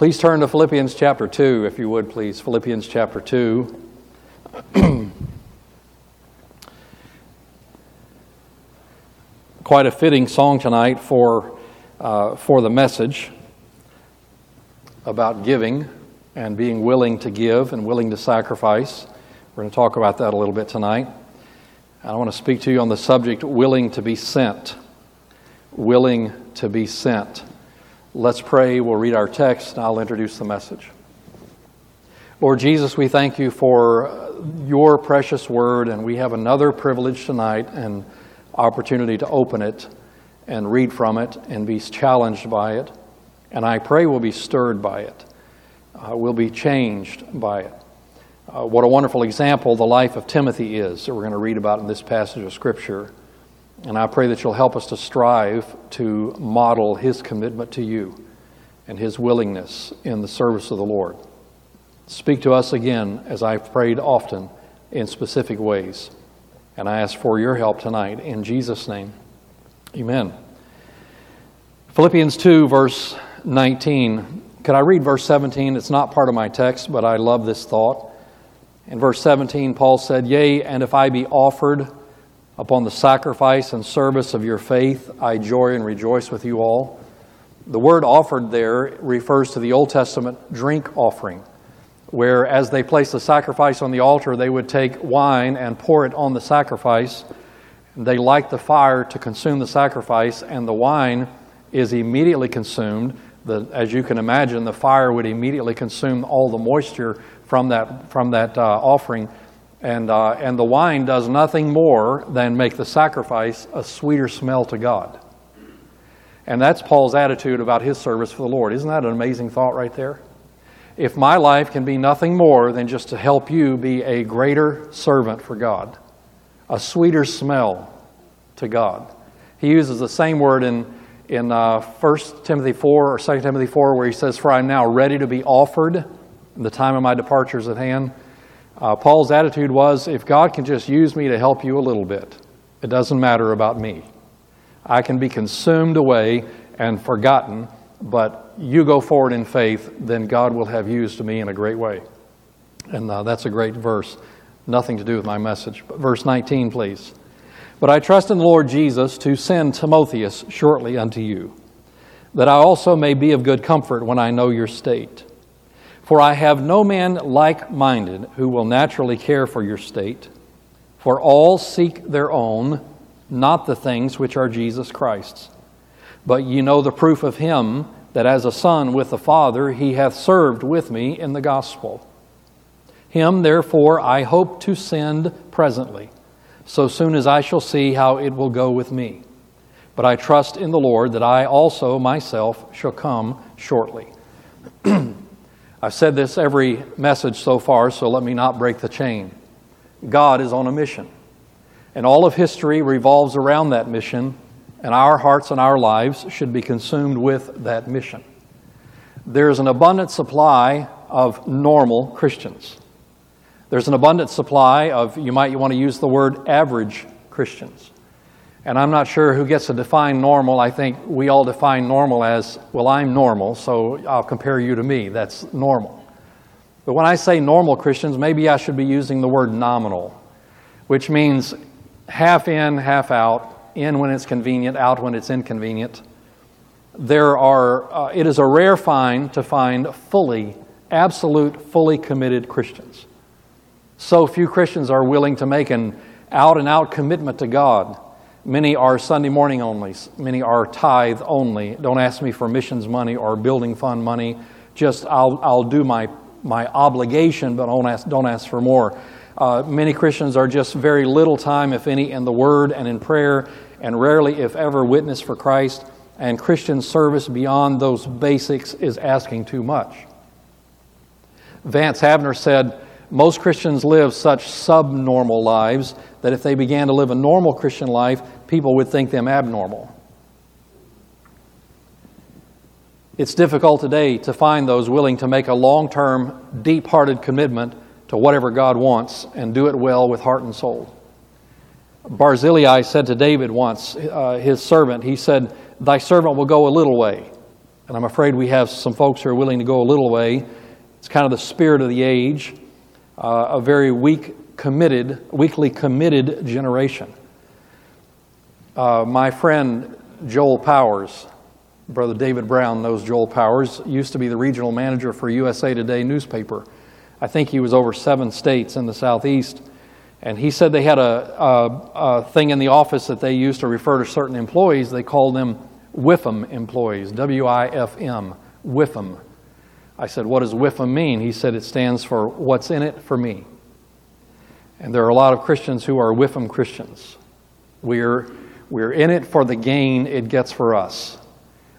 Please turn to Philippians chapter 2, if you would, please. Philippians chapter 2. Quite a fitting song tonight for, uh, for the message about giving and being willing to give and willing to sacrifice. We're going to talk about that a little bit tonight. I want to speak to you on the subject willing to be sent. Willing to be sent. Let's pray. We'll read our text and I'll introduce the message. Lord Jesus, we thank you for your precious word, and we have another privilege tonight and opportunity to open it and read from it and be challenged by it. And I pray we'll be stirred by it, uh, we'll be changed by it. Uh, what a wonderful example the life of Timothy is that we're going to read about in this passage of Scripture. And I pray that you'll help us to strive to model his commitment to you and his willingness in the service of the Lord. Speak to us again, as I've prayed often, in specific ways. And I ask for your help tonight in Jesus' name. Amen. Philippians 2, verse 19. Could I read verse 17? It's not part of my text, but I love this thought. In verse 17, Paul said, Yea, and if I be offered Upon the sacrifice and service of your faith, I joy and rejoice with you all. The word offered there refers to the Old Testament drink offering, where as they placed the sacrifice on the altar, they would take wine and pour it on the sacrifice. They light the fire to consume the sacrifice, and the wine is immediately consumed. The, as you can imagine, the fire would immediately consume all the moisture from that, from that uh, offering and, uh, and the wine does nothing more than make the sacrifice a sweeter smell to God. And that's Paul's attitude about his service for the Lord. Isn't that an amazing thought right there? If my life can be nothing more than just to help you be a greater servant for God, a sweeter smell to God. He uses the same word in, in uh, 1 Timothy 4 or 2 Timothy 4 where he says, For I'm now ready to be offered, and the time of my departure is at hand. Uh, Paul's attitude was if God can just use me to help you a little bit, it doesn't matter about me. I can be consumed away and forgotten, but you go forward in faith, then God will have used me in a great way. And uh, that's a great verse. Nothing to do with my message. But verse 19, please. But I trust in the Lord Jesus to send Timotheus shortly unto you, that I also may be of good comfort when I know your state for I have no man like minded who will naturally care for your state. For all seek their own, not the things which are Jesus Christ's. But ye know the proof of him that as a son with the Father he hath served with me in the gospel. Him, therefore, I hope to send presently, so soon as I shall see how it will go with me. But I trust in the Lord that I also myself shall come shortly. I've said this every message so far, so let me not break the chain. God is on a mission. And all of history revolves around that mission, and our hearts and our lives should be consumed with that mission. There's an abundant supply of normal Christians. There's an abundant supply of, you might want to use the word average Christians. And I'm not sure who gets to define normal. I think we all define normal as, well, I'm normal, so I'll compare you to me. That's normal. But when I say normal Christians, maybe I should be using the word nominal, which means half in, half out, in when it's convenient, out when it's inconvenient. There are, uh, it is a rare find to find fully, absolute, fully committed Christians. So few Christians are willing to make an out and out commitment to God Many are Sunday morning only. Many are tithe only. Don't ask me for missions money or building fund money. Just I'll, I'll do my, my obligation, but don't ask, don't ask for more. Uh, many Christians are just very little time, if any, in the Word and in prayer, and rarely, if ever, witness for Christ. And Christian service beyond those basics is asking too much. Vance Havner said, most Christians live such subnormal lives that if they began to live a normal Christian life, people would think them abnormal. It's difficult today to find those willing to make a long term, deep hearted commitment to whatever God wants and do it well with heart and soul. Barzillai said to David once, uh, his servant, he said, Thy servant will go a little way. And I'm afraid we have some folks who are willing to go a little way. It's kind of the spirit of the age, uh, a very weak committed, weakly committed generation. Uh, my friend Joel Powers, Brother David Brown knows Joel Powers, used to be the regional manager for USA Today newspaper. I think he was over seven states in the Southeast. And he said they had a, a, a thing in the office that they used to refer to certain employees. They called them WIFM employees, W I F M, WIFM. I said, What does WIFM mean? He said, It stands for What's in It for Me. And there are a lot of Christians who are WIFM Christians. We're, we're in it for the gain it gets for us.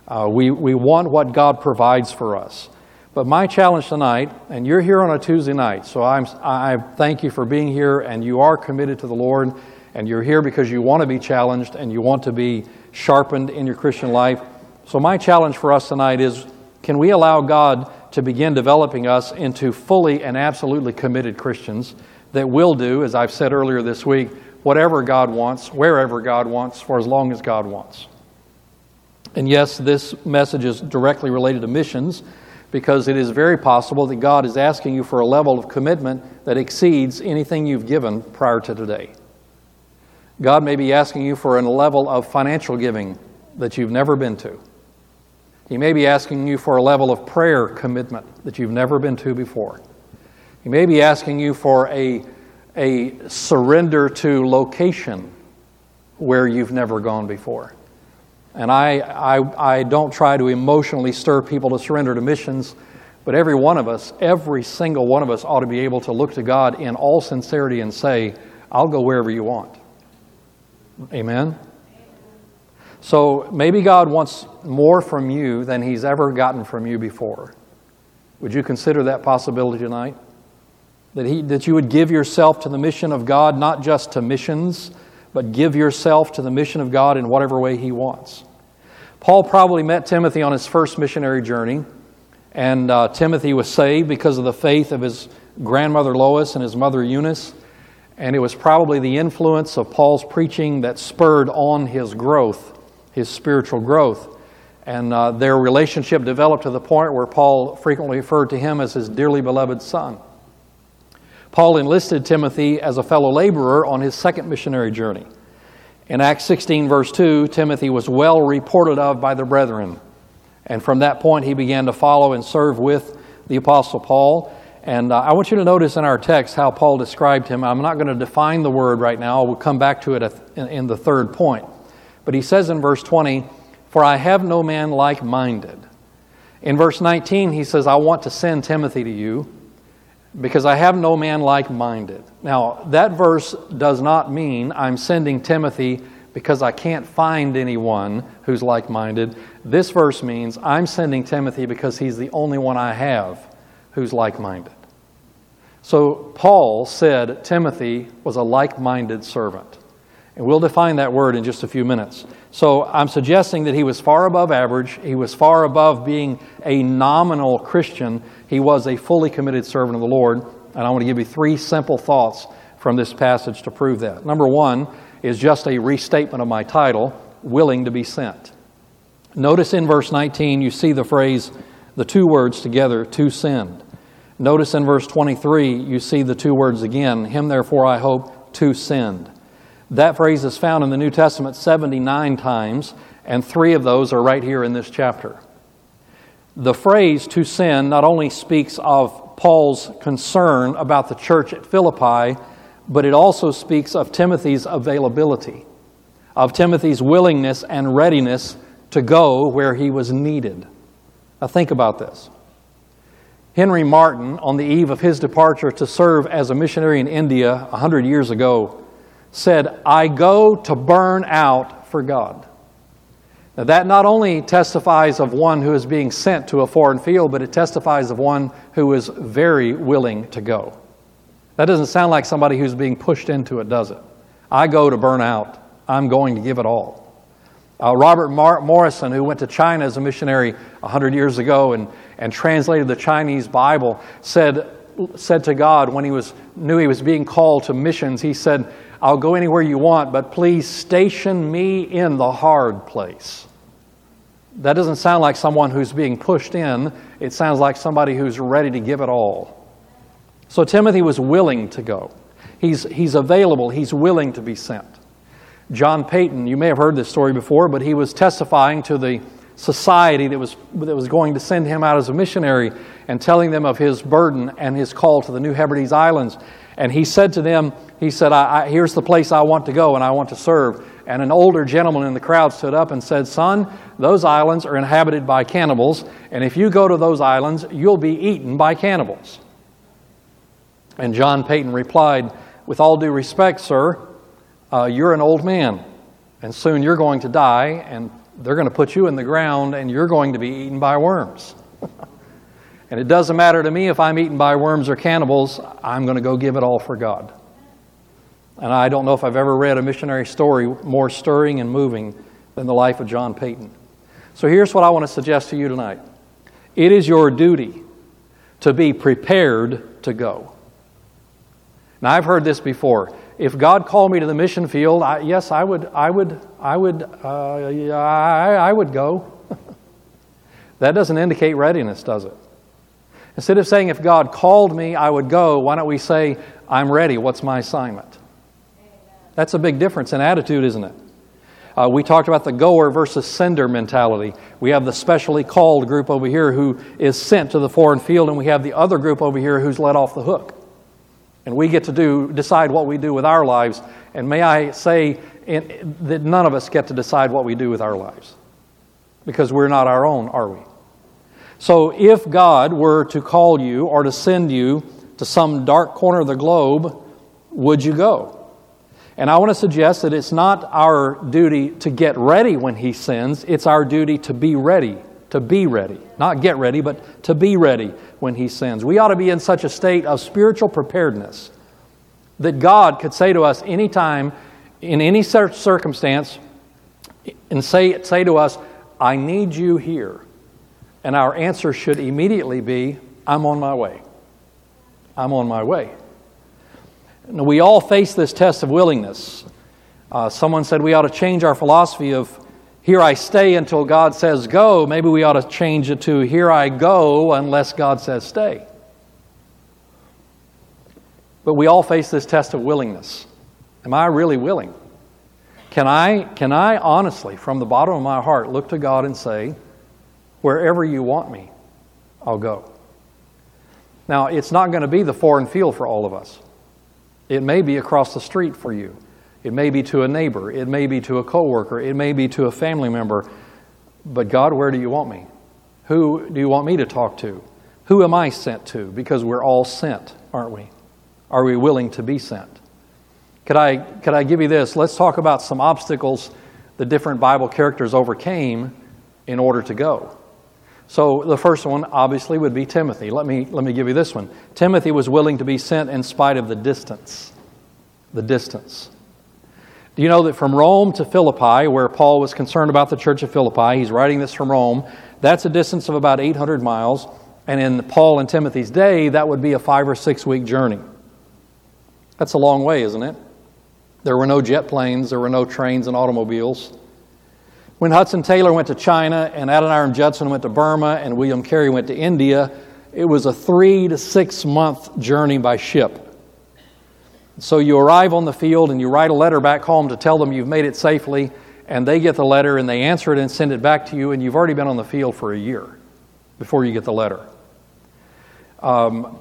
Uh, we, we want what God provides for us. But my challenge tonight, and you're here on a Tuesday night, so I'm, I thank you for being here, and you are committed to the Lord, and you're here because you want to be challenged and you want to be sharpened in your Christian life. So, my challenge for us tonight is can we allow God to begin developing us into fully and absolutely committed Christians that will do, as I've said earlier this week, whatever God wants, wherever God wants, for as long as God wants? And yes, this message is directly related to missions because it is very possible that God is asking you for a level of commitment that exceeds anything you've given prior to today. God may be asking you for a level of financial giving that you've never been to. He may be asking you for a level of prayer commitment that you've never been to before. He may be asking you for a, a surrender to location where you've never gone before. And I, I, I don't try to emotionally stir people to surrender to missions, but every one of us, every single one of us, ought to be able to look to God in all sincerity and say, I'll go wherever you want. Amen? So maybe God wants more from you than He's ever gotten from you before. Would you consider that possibility tonight? That, he, that you would give yourself to the mission of God, not just to missions, but give yourself to the mission of God in whatever way He wants. Paul probably met Timothy on his first missionary journey, and uh, Timothy was saved because of the faith of his grandmother Lois and his mother Eunice. And it was probably the influence of Paul's preaching that spurred on his growth, his spiritual growth. And uh, their relationship developed to the point where Paul frequently referred to him as his dearly beloved son. Paul enlisted Timothy as a fellow laborer on his second missionary journey. In Acts 16, verse 2, Timothy was well reported of by the brethren. And from that point, he began to follow and serve with the Apostle Paul. And uh, I want you to notice in our text how Paul described him. I'm not going to define the word right now, we'll come back to it in, in the third point. But he says in verse 20, For I have no man like minded. In verse 19, he says, I want to send Timothy to you because I have no man like minded. Now, that verse does not mean I'm sending Timothy because I can't find anyone who's like minded. This verse means I'm sending Timothy because he's the only one I have who's like minded. So, Paul said Timothy was a like minded servant. And we'll define that word in just a few minutes. So, I'm suggesting that he was far above average. He was far above being a nominal Christian he was a fully committed servant of the Lord. And I want to give you three simple thoughts from this passage to prove that. Number one is just a restatement of my title, Willing to be Sent. Notice in verse 19, you see the phrase, the two words together, to send. Notice in verse 23, you see the two words again, Him therefore I hope to send. That phrase is found in the New Testament 79 times, and three of those are right here in this chapter the phrase to send not only speaks of Paul's concern about the church at Philippi, but it also speaks of Timothy's availability, of Timothy's willingness and readiness to go where he was needed. Now, think about this. Henry Martyn, on the eve of his departure to serve as a missionary in India a hundred years ago, said, I go to burn out for God. Now, that not only testifies of one who is being sent to a foreign field, but it testifies of one who is very willing to go. That doesn't sound like somebody who's being pushed into it, does it? I go to burn out. I'm going to give it all. Uh, Robert Mar- Morrison, who went to China as a missionary 100 years ago and, and translated the Chinese Bible, said, said to God when he was, knew he was being called to missions, he said, I'll go anywhere you want, but please station me in the hard place. That doesn't sound like someone who's being pushed in. It sounds like somebody who's ready to give it all. So Timothy was willing to go. He's, he's available, he's willing to be sent. John Paton, you may have heard this story before, but he was testifying to the society that was, that was going to send him out as a missionary and telling them of his burden and his call to the New Hebrides Islands. And he said to them, he said, I, I, Here's the place I want to go and I want to serve. And an older gentleman in the crowd stood up and said, Son, those islands are inhabited by cannibals, and if you go to those islands, you'll be eaten by cannibals. And John Paton replied, With all due respect, sir, uh, you're an old man, and soon you're going to die, and they're going to put you in the ground, and you're going to be eaten by worms. And it doesn't matter to me if I'm eaten by worms or cannibals, I'm going to go give it all for God. And I don't know if I've ever read a missionary story more stirring and moving than the life of John Paton. So here's what I want to suggest to you tonight it is your duty to be prepared to go. Now, I've heard this before. If God called me to the mission field, I, yes, I would, I would, I would, uh, I, I would go. that doesn't indicate readiness, does it? Instead of saying, if God called me, I would go, why don't we say, I'm ready, what's my assignment? That's a big difference in attitude, isn't it? Uh, we talked about the goer versus sender mentality. We have the specially called group over here who is sent to the foreign field, and we have the other group over here who's let off the hook. And we get to do, decide what we do with our lives. And may I say in, that none of us get to decide what we do with our lives because we're not our own, are we? So if God were to call you or to send you to some dark corner of the globe, would you go? And I want to suggest that it's not our duty to get ready when He sends, it's our duty to be ready. To be ready. Not get ready, but to be ready when He sends. We ought to be in such a state of spiritual preparedness that God could say to us anytime, in any circumstance, and say, say to us, I need you here. And our answer should immediately be, I'm on my way. I'm on my way. Now, we all face this test of willingness. Uh, someone said we ought to change our philosophy of here I stay until God says go. Maybe we ought to change it to here I go unless God says stay. But we all face this test of willingness. Am I really willing? Can I, can I honestly, from the bottom of my heart, look to God and say, wherever you want me, I'll go? Now, it's not going to be the foreign field for all of us. It may be across the street for you. It may be to a neighbor. It may be to a coworker. It may be to a family member. But God, where do you want me? Who do you want me to talk to? Who am I sent to? Because we're all sent, aren't we? Are we willing to be sent? Could I, could I give you this? Let's talk about some obstacles the different Bible characters overcame in order to go. So the first one obviously would be Timothy. Let me, let me give you this one. Timothy was willing to be sent in spite of the distance. The distance. Do you know that from Rome to Philippi, where Paul was concerned about the church of Philippi, he's writing this from Rome, that's a distance of about 800 miles. And in Paul and Timothy's day, that would be a five or six week journey. That's a long way, isn't it? There were no jet planes, there were no trains and automobiles. When Hudson Taylor went to China and Adoniram Judson went to Burma and William Carey went to India, it was a three to six month journey by ship. So you arrive on the field and you write a letter back home to tell them you've made it safely, and they get the letter and they answer it and send it back to you, and you've already been on the field for a year before you get the letter. Um,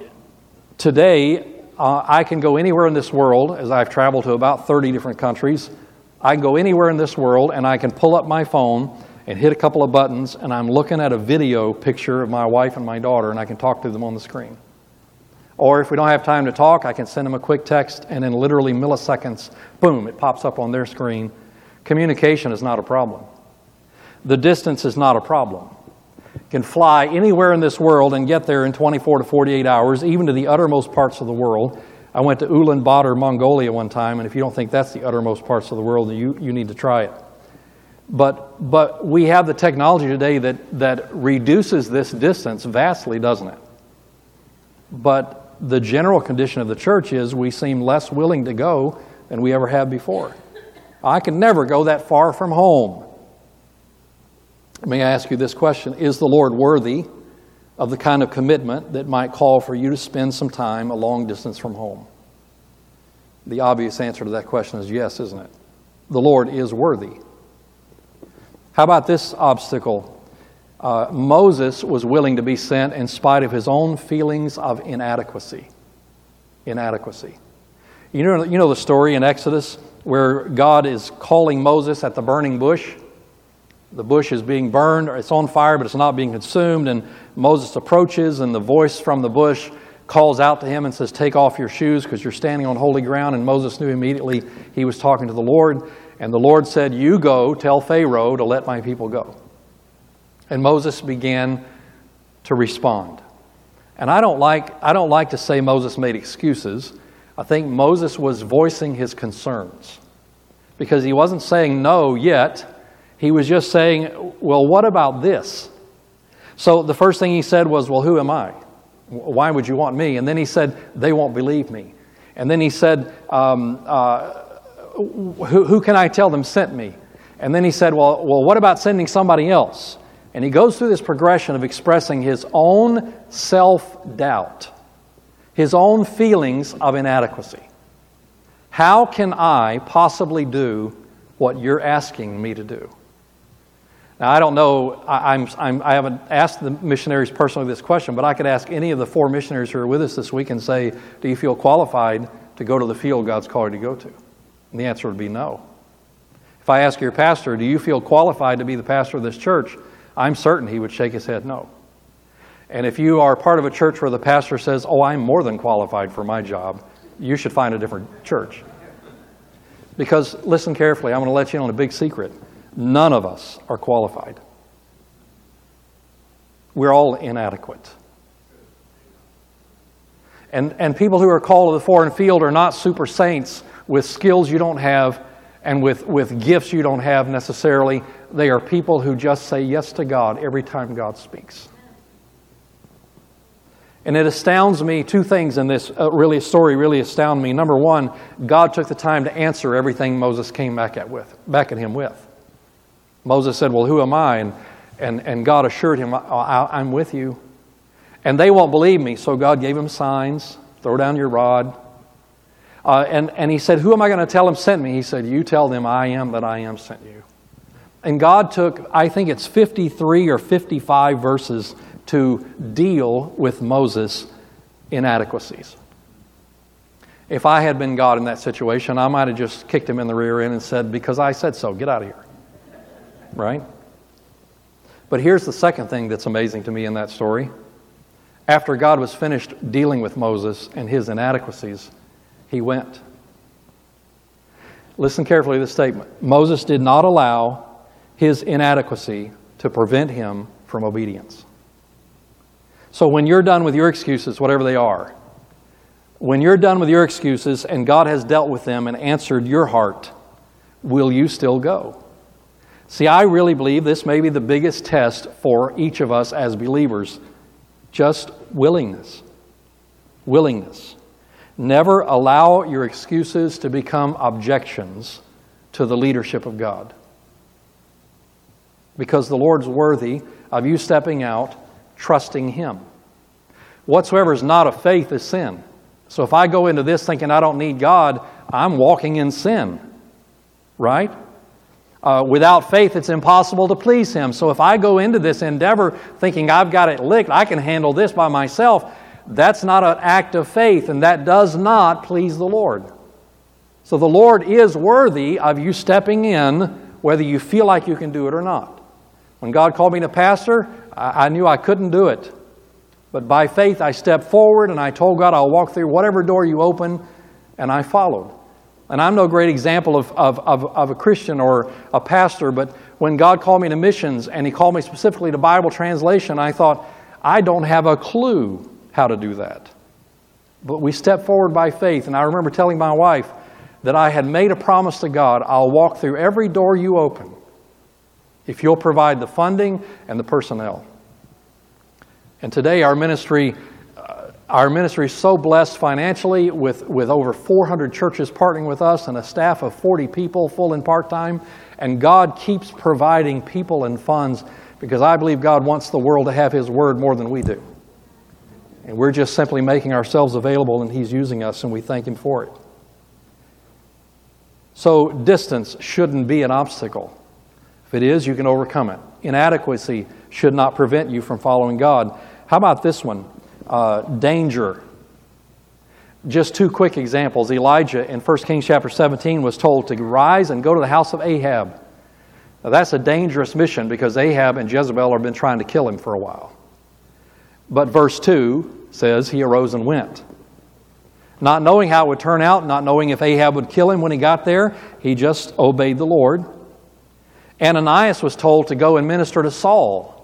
today, uh, I can go anywhere in this world, as I've traveled to about 30 different countries. I can go anywhere in this world and I can pull up my phone and hit a couple of buttons, and I'm looking at a video picture of my wife and my daughter, and I can talk to them on the screen. Or if we don't have time to talk, I can send them a quick text, and in literally milliseconds, boom, it pops up on their screen. Communication is not a problem. The distance is not a problem. You can fly anywhere in this world and get there in 24 to 48 hours, even to the uttermost parts of the world. I went to Ulaanbaatar, Mongolia one time, and if you don't think that's the uttermost parts of the world, you, you need to try it. But, but we have the technology today that, that reduces this distance vastly, doesn't it? But the general condition of the church is we seem less willing to go than we ever have before. I can never go that far from home. May I ask you this question Is the Lord worthy of the kind of commitment that might call for you to spend some time a long distance from home? The obvious answer to that question is yes, isn't it? The Lord is worthy. How about this obstacle? Uh, Moses was willing to be sent in spite of his own feelings of inadequacy. Inadequacy. You know, you know the story in Exodus where God is calling Moses at the burning bush? The bush is being burned, it's on fire, but it's not being consumed. And Moses approaches, and the voice from the bush calls out to him and says, Take off your shoes because you're standing on holy ground. And Moses knew immediately he was talking to the Lord. And the Lord said, You go, tell Pharaoh to let my people go. And Moses began to respond. And I don't like, I don't like to say Moses made excuses. I think Moses was voicing his concerns because he wasn't saying no yet. He was just saying, Well, what about this? So the first thing he said was, Well, who am I? Why would you want me? And then he said, They won't believe me. And then he said, um, uh, who, who, can I tell them sent me? And then he said, well, well, what about sending somebody else? And he goes through this progression of expressing his own self doubt, his own feelings of inadequacy. How can I possibly do what you're asking me to do? Now, I don't know, I, I'm, I'm, I haven't asked the missionaries personally this question, but I could ask any of the four missionaries who are with us this week and say, Do you feel qualified to go to the field God's called you to go to? And the answer would be no. If I ask your pastor, Do you feel qualified to be the pastor of this church? I'm certain he would shake his head no. And if you are part of a church where the pastor says, Oh, I'm more than qualified for my job, you should find a different church. Because, listen carefully, I'm going to let you in on a big secret. None of us are qualified. We're all inadequate. And, and people who are called to the foreign field are not super saints with skills you don't have and with, with gifts you don't have necessarily. They are people who just say yes to God every time God speaks. And it astounds me, two things in this uh, really story really astound me. Number one, God took the time to answer everything Moses came back at with, back at him with. Moses said, Well, who am I? And, and, and God assured him, I, am with you. And they won't believe me, so God gave him signs throw down your rod. Uh, and, and he said, Who am I going to tell them sent me? He said, You tell them I am that I am sent you. And God took, I think it's 53 or 55 verses to deal with Moses' inadequacies. If I had been God in that situation, I might have just kicked him in the rear end and said, Because I said so, get out of here right? But here's the second thing that's amazing to me in that story. After God was finished dealing with Moses and his inadequacies, he went. Listen carefully to this statement. Moses did not allow his inadequacy to prevent him from obedience. So when you're done with your excuses, whatever they are, when you're done with your excuses and God has dealt with them and answered your heart, will you still go? See, I really believe this may be the biggest test for each of us as believers just willingness. Willingness. Never allow your excuses to become objections to the leadership of God. Because the Lord's worthy of you stepping out, trusting Him. Whatsoever is not of faith is sin. So if I go into this thinking I don't need God, I'm walking in sin. Right? Uh, without faith, it's impossible to please Him. So if I go into this endeavor thinking I've got it licked, I can handle this by myself, that's not an act of faith, and that does not please the Lord. So the Lord is worthy of you stepping in, whether you feel like you can do it or not. When God called me to pastor, I, I knew I couldn't do it. But by faith, I stepped forward and I told God, I'll walk through whatever door you open, and I followed. And I'm no great example of, of, of, of, a Christian or a pastor, but when God called me to missions and He called me specifically to Bible translation, I thought, I don't have a clue how to do that. But we stepped forward by faith, and I remember telling my wife that I had made a promise to God I'll walk through every door you open if you'll provide the funding and the personnel. And today, our ministry our ministry is so blessed financially with, with over 400 churches partnering with us and a staff of 40 people, full and part time. And God keeps providing people and funds because I believe God wants the world to have His Word more than we do. And we're just simply making ourselves available, and He's using us, and we thank Him for it. So, distance shouldn't be an obstacle. If it is, you can overcome it. Inadequacy should not prevent you from following God. How about this one? Uh, danger. Just two quick examples. Elijah in 1 Kings chapter 17 was told to rise and go to the house of Ahab. Now, that's a dangerous mission because Ahab and Jezebel have been trying to kill him for a while. But verse 2 says he arose and went. Not knowing how it would turn out, not knowing if Ahab would kill him when he got there, he just obeyed the Lord. Ananias was told to go and minister to Saul.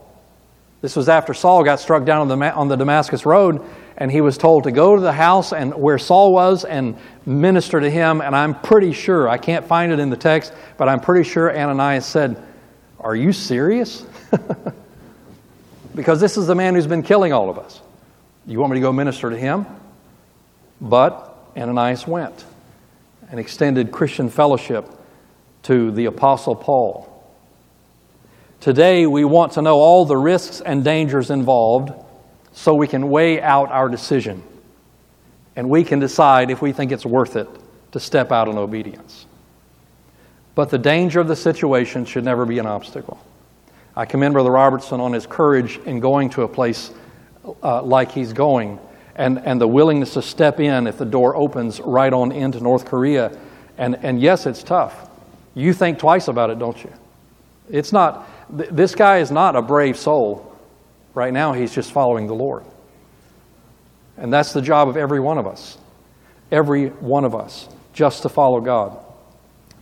This was after Saul got struck down on the, on the Damascus Road, and he was told to go to the house and where Saul was and minister to him. And I'm pretty sure, I can't find it in the text, but I'm pretty sure Ananias said, Are you serious? because this is the man who's been killing all of us. You want me to go minister to him? But Ananias went and extended Christian fellowship to the Apostle Paul. Today, we want to know all the risks and dangers involved so we can weigh out our decision and we can decide if we think it's worth it to step out in obedience. But the danger of the situation should never be an obstacle. I commend Brother Robertson on his courage in going to a place uh, like he's going and, and the willingness to step in if the door opens right on into North Korea. And, and yes, it's tough. You think twice about it, don't you? It's not, th- this guy is not a brave soul. Right now, he's just following the Lord. And that's the job of every one of us. Every one of us, just to follow God.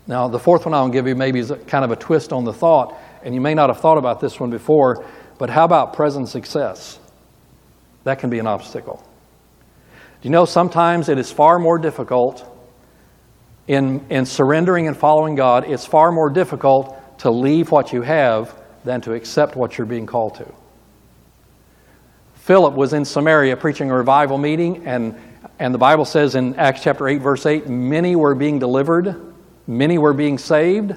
Now, the fourth one I'll give you maybe is kind of a twist on the thought, and you may not have thought about this one before, but how about present success? That can be an obstacle. Do you know sometimes it is far more difficult in, in surrendering and following God, it's far more difficult to leave what you have than to accept what you're being called to. Philip was in Samaria preaching a revival meeting, and, and the Bible says in Acts chapter 8, verse 8, many were being delivered, many were being saved,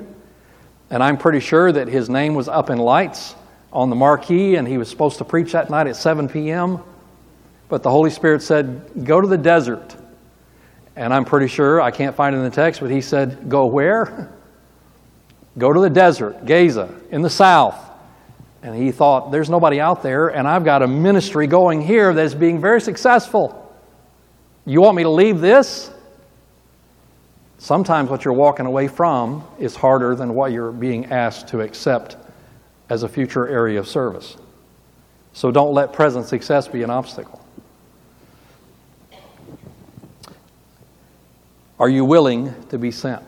and I'm pretty sure that his name was up in lights on the marquee, and he was supposed to preach that night at 7 p.m. But the Holy Spirit said, Go to the desert. And I'm pretty sure, I can't find it in the text, but he said, Go where? Go to the desert, Gaza, in the south. And he thought, There's nobody out there, and I've got a ministry going here that's being very successful. You want me to leave this? Sometimes what you're walking away from is harder than what you're being asked to accept as a future area of service. So don't let present success be an obstacle. Are you willing to be sent?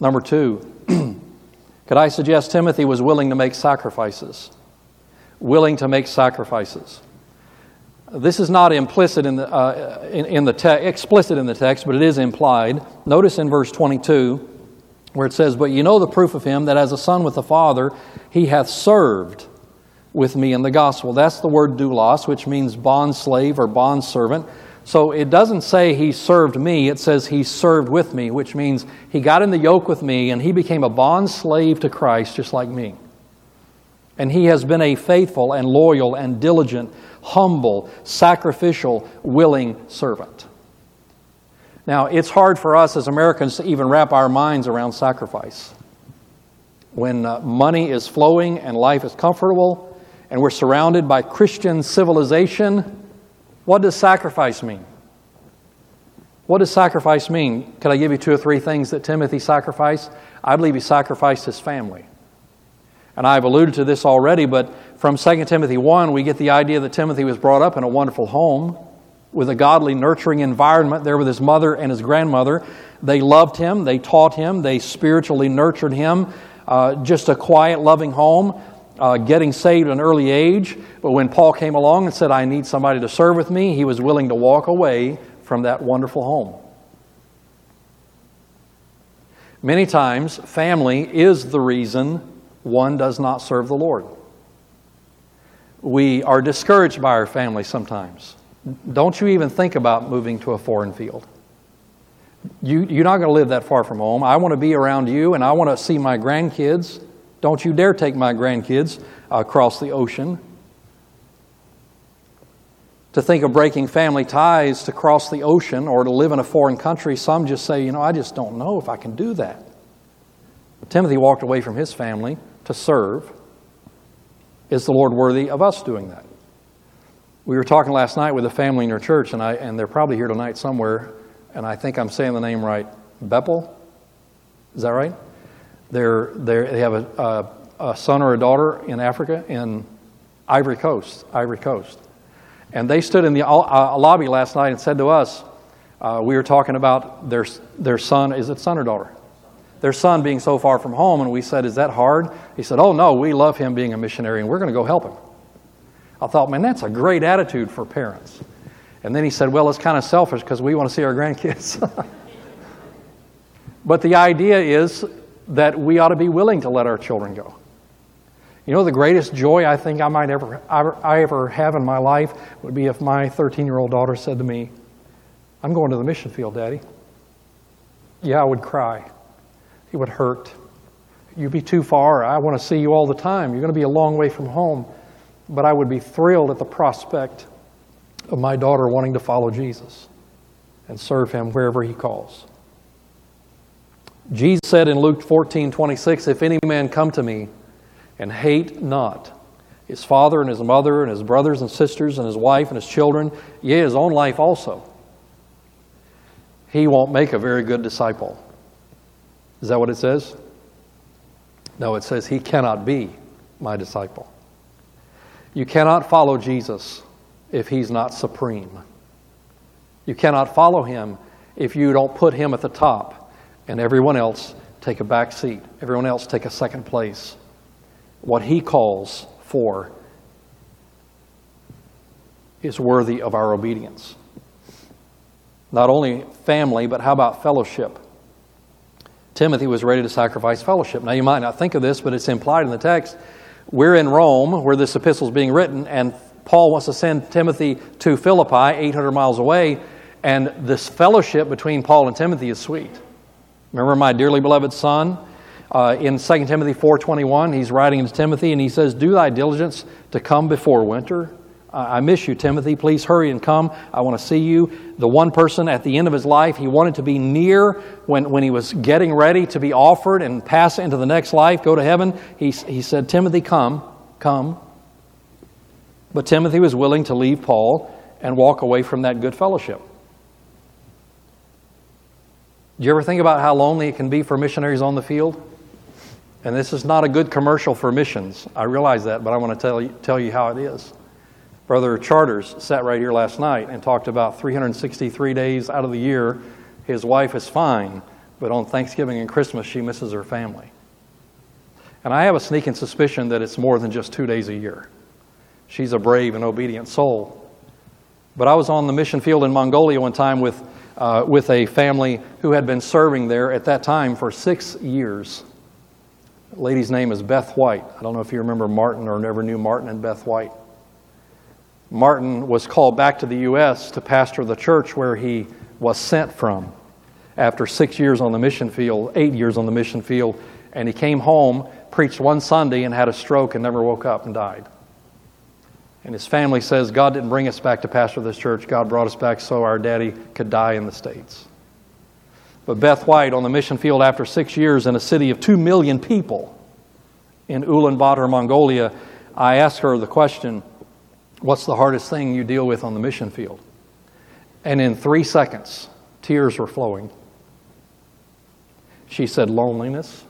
Number two, could I suggest Timothy was willing to make sacrifices? Willing to make sacrifices. This is not implicit in the, uh, in, in the te- explicit in the text, but it is implied. Notice in verse 22 where it says, But you know the proof of him that as a son with the Father, he hath served with me in the gospel. That's the word doulos, which means bond slave or bond servant. So it doesn't say he served me, it says he served with me, which means he got in the yoke with me and he became a bond slave to Christ just like me. And he has been a faithful and loyal and diligent, humble, sacrificial, willing servant. Now, it's hard for us as Americans to even wrap our minds around sacrifice. When uh, money is flowing and life is comfortable, and we're surrounded by Christian civilization, what does sacrifice mean? What does sacrifice mean? Can I give you two or three things that Timothy sacrificed? I believe he sacrificed his family. And I've alluded to this already, but from 2 Timothy 1, we get the idea that Timothy was brought up in a wonderful home with a godly, nurturing environment there with his mother and his grandmother. They loved him, they taught him, they spiritually nurtured him. Uh, just a quiet, loving home uh, getting saved at an early age, but when Paul came along and said, I need somebody to serve with me, he was willing to walk away from that wonderful home. Many times, family is the reason one does not serve the Lord. We are discouraged by our family sometimes. Don't you even think about moving to a foreign field. You, you're not going to live that far from home. I want to be around you and I want to see my grandkids Don't you dare take my grandkids across the ocean. To think of breaking family ties to cross the ocean or to live in a foreign country, some just say, you know, I just don't know if I can do that. Timothy walked away from his family to serve. Is the Lord worthy of us doing that? We were talking last night with a family in your church, and, I, and they're probably here tonight somewhere, and I think I'm saying the name right. Beppel? Is that right? They're, they're, they have a, a, a son or a daughter in Africa, in Ivory Coast, Ivory Coast. And they stood in the uh, lobby last night and said to us, uh, we were talking about their, their son, is it son or daughter? Their son being so far from home, and we said, Is that hard? He said, Oh, no, we love him being a missionary, and we're going to go help him. I thought, man, that's a great attitude for parents. And then he said, Well, it's kind of selfish because we want to see our grandkids. but the idea is that we ought to be willing to let our children go. You know, the greatest joy I think I might ever, I ever have in my life would be if my 13 year old daughter said to me, I'm going to the mission field, Daddy. Yeah, I would cry. It would hurt. You'd be too far. I want to see you all the time. You're going to be a long way from home. But I would be thrilled at the prospect of my daughter wanting to follow Jesus and serve him wherever he calls. Jesus said in Luke 14 26, If any man come to me and hate not his father and his mother and his brothers and sisters and his wife and his children, yea, his own life also, he won't make a very good disciple. Is that what it says? No, it says he cannot be my disciple. You cannot follow Jesus if he's not supreme. You cannot follow him if you don't put him at the top and everyone else take a back seat, everyone else take a second place. What he calls for is worthy of our obedience. Not only family, but how about fellowship? Timothy was ready to sacrifice fellowship. Now, you might not think of this, but it's implied in the text. We're in Rome, where this epistle is being written, and Paul wants to send Timothy to Philippi, 800 miles away, and this fellowship between Paul and Timothy is sweet. Remember my dearly beloved son? Uh, in 2 Timothy 4.21, he's writing to Timothy, and he says, Do thy diligence to come before winter. I miss you, Timothy. Please hurry and come. I want to see you. The one person at the end of his life, he wanted to be near when, when he was getting ready to be offered and pass into the next life, go to heaven. He, he said, Timothy, come, come. But Timothy was willing to leave Paul and walk away from that good fellowship. Do you ever think about how lonely it can be for missionaries on the field? And this is not a good commercial for missions. I realize that, but I want to tell you, tell you how it is. Brother Charters sat right here last night and talked about 363 days out of the year, his wife is fine, but on Thanksgiving and Christmas, she misses her family. And I have a sneaking suspicion that it's more than just two days a year. She's a brave and obedient soul. But I was on the mission field in Mongolia one time with, uh, with a family who had been serving there at that time for six years. The lady's name is Beth White. I don't know if you remember Martin or never knew Martin and Beth White. Martin was called back to the U.S. to pastor the church where he was sent from after six years on the mission field, eight years on the mission field, and he came home, preached one Sunday, and had a stroke and never woke up and died. And his family says, God didn't bring us back to pastor this church. God brought us back so our daddy could die in the States. But Beth White on the mission field after six years in a city of two million people in Ulaanbaatar, Mongolia, I asked her the question, What's the hardest thing you deal with on the mission field? And in three seconds, tears were flowing. She said, Loneliness.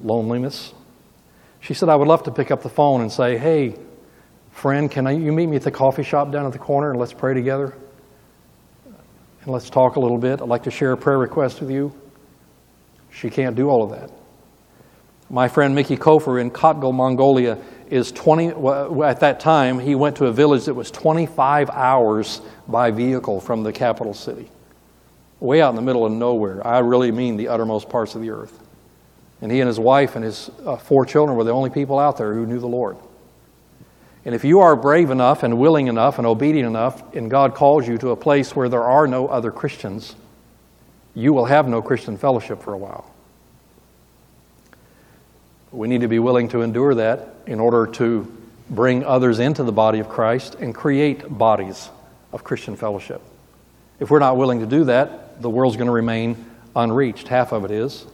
Loneliness. She said, I would love to pick up the phone and say, Hey, friend, can I, you meet me at the coffee shop down at the corner and let's pray together? And let's talk a little bit. I'd like to share a prayer request with you. She can't do all of that. My friend Mickey Kofer in Khatgal, Mongolia, is 20, at that time, he went to a village that was 25 hours by vehicle from the capital city. Way out in the middle of nowhere. I really mean the uttermost parts of the earth. And he and his wife and his uh, four children were the only people out there who knew the Lord. And if you are brave enough and willing enough and obedient enough, and God calls you to a place where there are no other Christians, you will have no Christian fellowship for a while. We need to be willing to endure that in order to bring others into the body of Christ and create bodies of Christian fellowship. If we're not willing to do that, the world's going to remain unreached. Half of it is.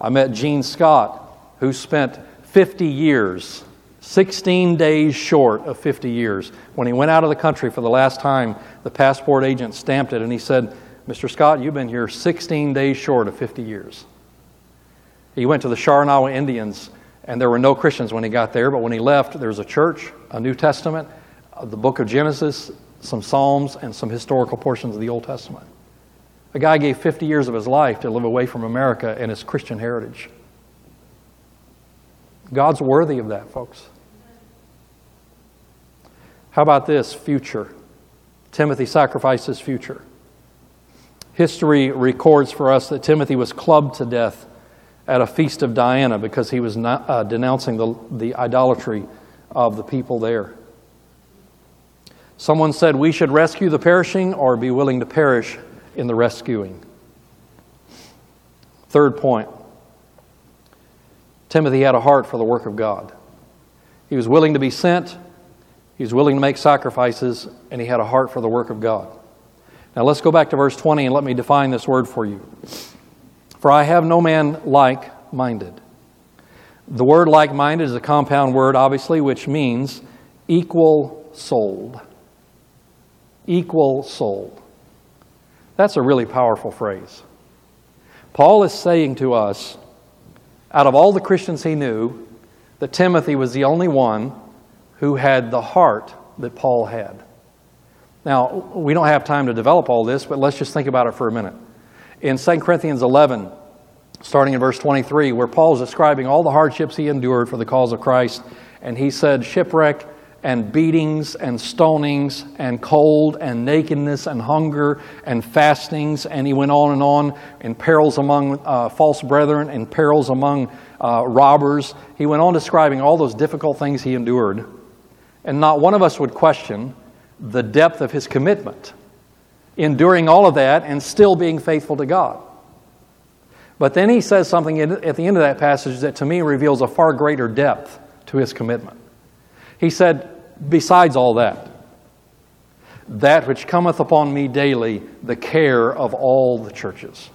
I met Gene Scott, who spent 50 years, 16 days short of 50 years. When he went out of the country for the last time, the passport agent stamped it and he said, Mr. Scott, you've been here 16 days short of 50 years. He went to the Sharanawa Indians, and there were no Christians when he got there, but when he left, there was a church, a New Testament, uh, the book of Genesis, some Psalms, and some historical portions of the Old Testament. A guy gave 50 years of his life to live away from America and his Christian heritage. God's worthy of that, folks. How about this future? Timothy sacrificed his future. History records for us that Timothy was clubbed to death at a feast of Diana because he was not, uh, denouncing the, the idolatry of the people there. Someone said, We should rescue the perishing or be willing to perish in the rescuing. Third point Timothy had a heart for the work of God. He was willing to be sent, he was willing to make sacrifices, and he had a heart for the work of God. Now let's go back to verse 20 and let me define this word for you. For I have no man like minded. The word like minded is a compound word, obviously, which means equal souled. Equal souled. That's a really powerful phrase. Paul is saying to us, out of all the Christians he knew, that Timothy was the only one who had the heart that Paul had. Now, we don't have time to develop all this, but let's just think about it for a minute in 2 Corinthians 11, starting in verse 23, where Paul is describing all the hardships he endured for the cause of Christ. And he said, shipwreck and beatings and stonings and cold and nakedness and hunger and fastings. And he went on and on in perils among uh, false brethren and perils among uh, robbers. He went on describing all those difficult things he endured. And not one of us would question the depth of his commitment enduring all of that and still being faithful to God. But then he says something at the end of that passage that to me reveals a far greater depth to his commitment. He said, Besides all that, that which cometh upon me daily, the care of all the churches.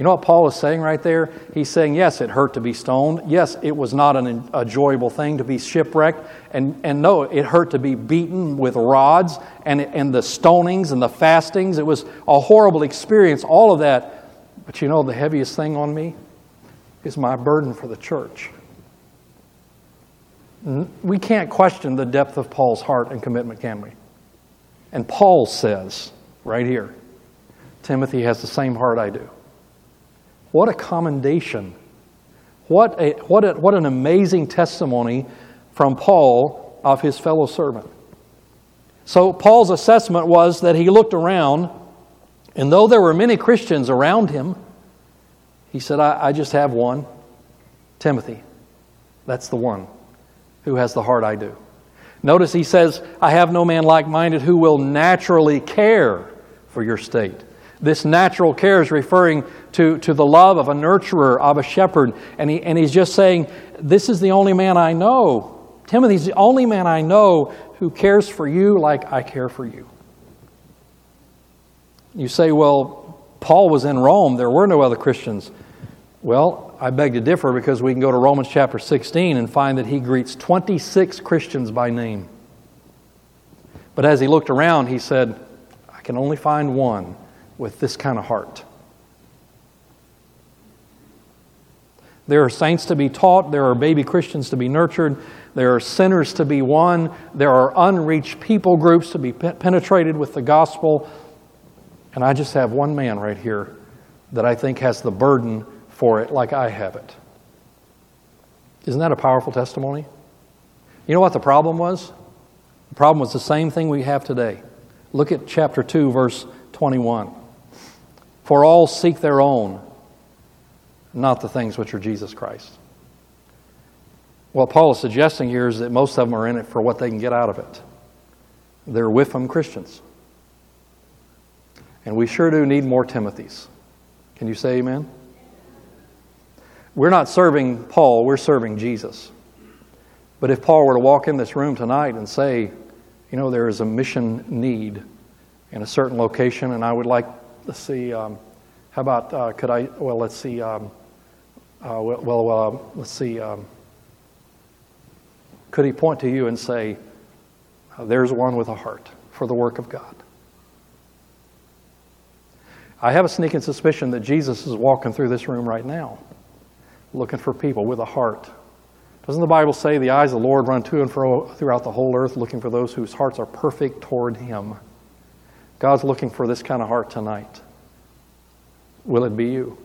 You know what Paul is saying right there? He's saying, yes, it hurt to be stoned. Yes, it was not an enjoyable thing to be shipwrecked. And, and no, it hurt to be beaten with rods and, and the stonings and the fastings. It was a horrible experience, all of that. But you know, the heaviest thing on me is my burden for the church. We can't question the depth of Paul's heart and commitment, can we? And Paul says, right here, Timothy has the same heart I do. What a commendation. What, a, what, a, what an amazing testimony from Paul of his fellow servant. So, Paul's assessment was that he looked around, and though there were many Christians around him, he said, I, I just have one Timothy. That's the one who has the heart I do. Notice he says, I have no man like minded who will naturally care for your state. This natural care is referring to, to the love of a nurturer, of a shepherd. And, he, and he's just saying, This is the only man I know. Timothy's the only man I know who cares for you like I care for you. You say, Well, Paul was in Rome, there were no other Christians. Well, I beg to differ because we can go to Romans chapter 16 and find that he greets 26 Christians by name. But as he looked around, he said, I can only find one with this kind of heart. There are saints to be taught, there are baby Christians to be nurtured, there are sinners to be won, there are unreached people groups to be penetrated with the gospel. And I just have one man right here that I think has the burden for it like I have it. Isn't that a powerful testimony? You know what the problem was? The problem was the same thing we have today. Look at chapter 2, verse 21. For all seek their own, not the things which are Jesus Christ. What Paul is suggesting here is that most of them are in it for what they can get out of it. They're with them Christians. And we sure do need more Timothys. Can you say amen? We're not serving Paul, we're serving Jesus. But if Paul were to walk in this room tonight and say, you know, there is a mission need in a certain location, and I would like to see, um, how about, uh, could I, well, let's see, um, uh, well, well uh, let's see, um, could he point to you and say, there's one with a heart for the work of God? I have a sneaking suspicion that Jesus is walking through this room right now, looking for people with a heart. Doesn't the Bible say the eyes of the Lord run to and fro throughout the whole earth, looking for those whose hearts are perfect toward Him? God's looking for this kind of heart tonight. Will it be you?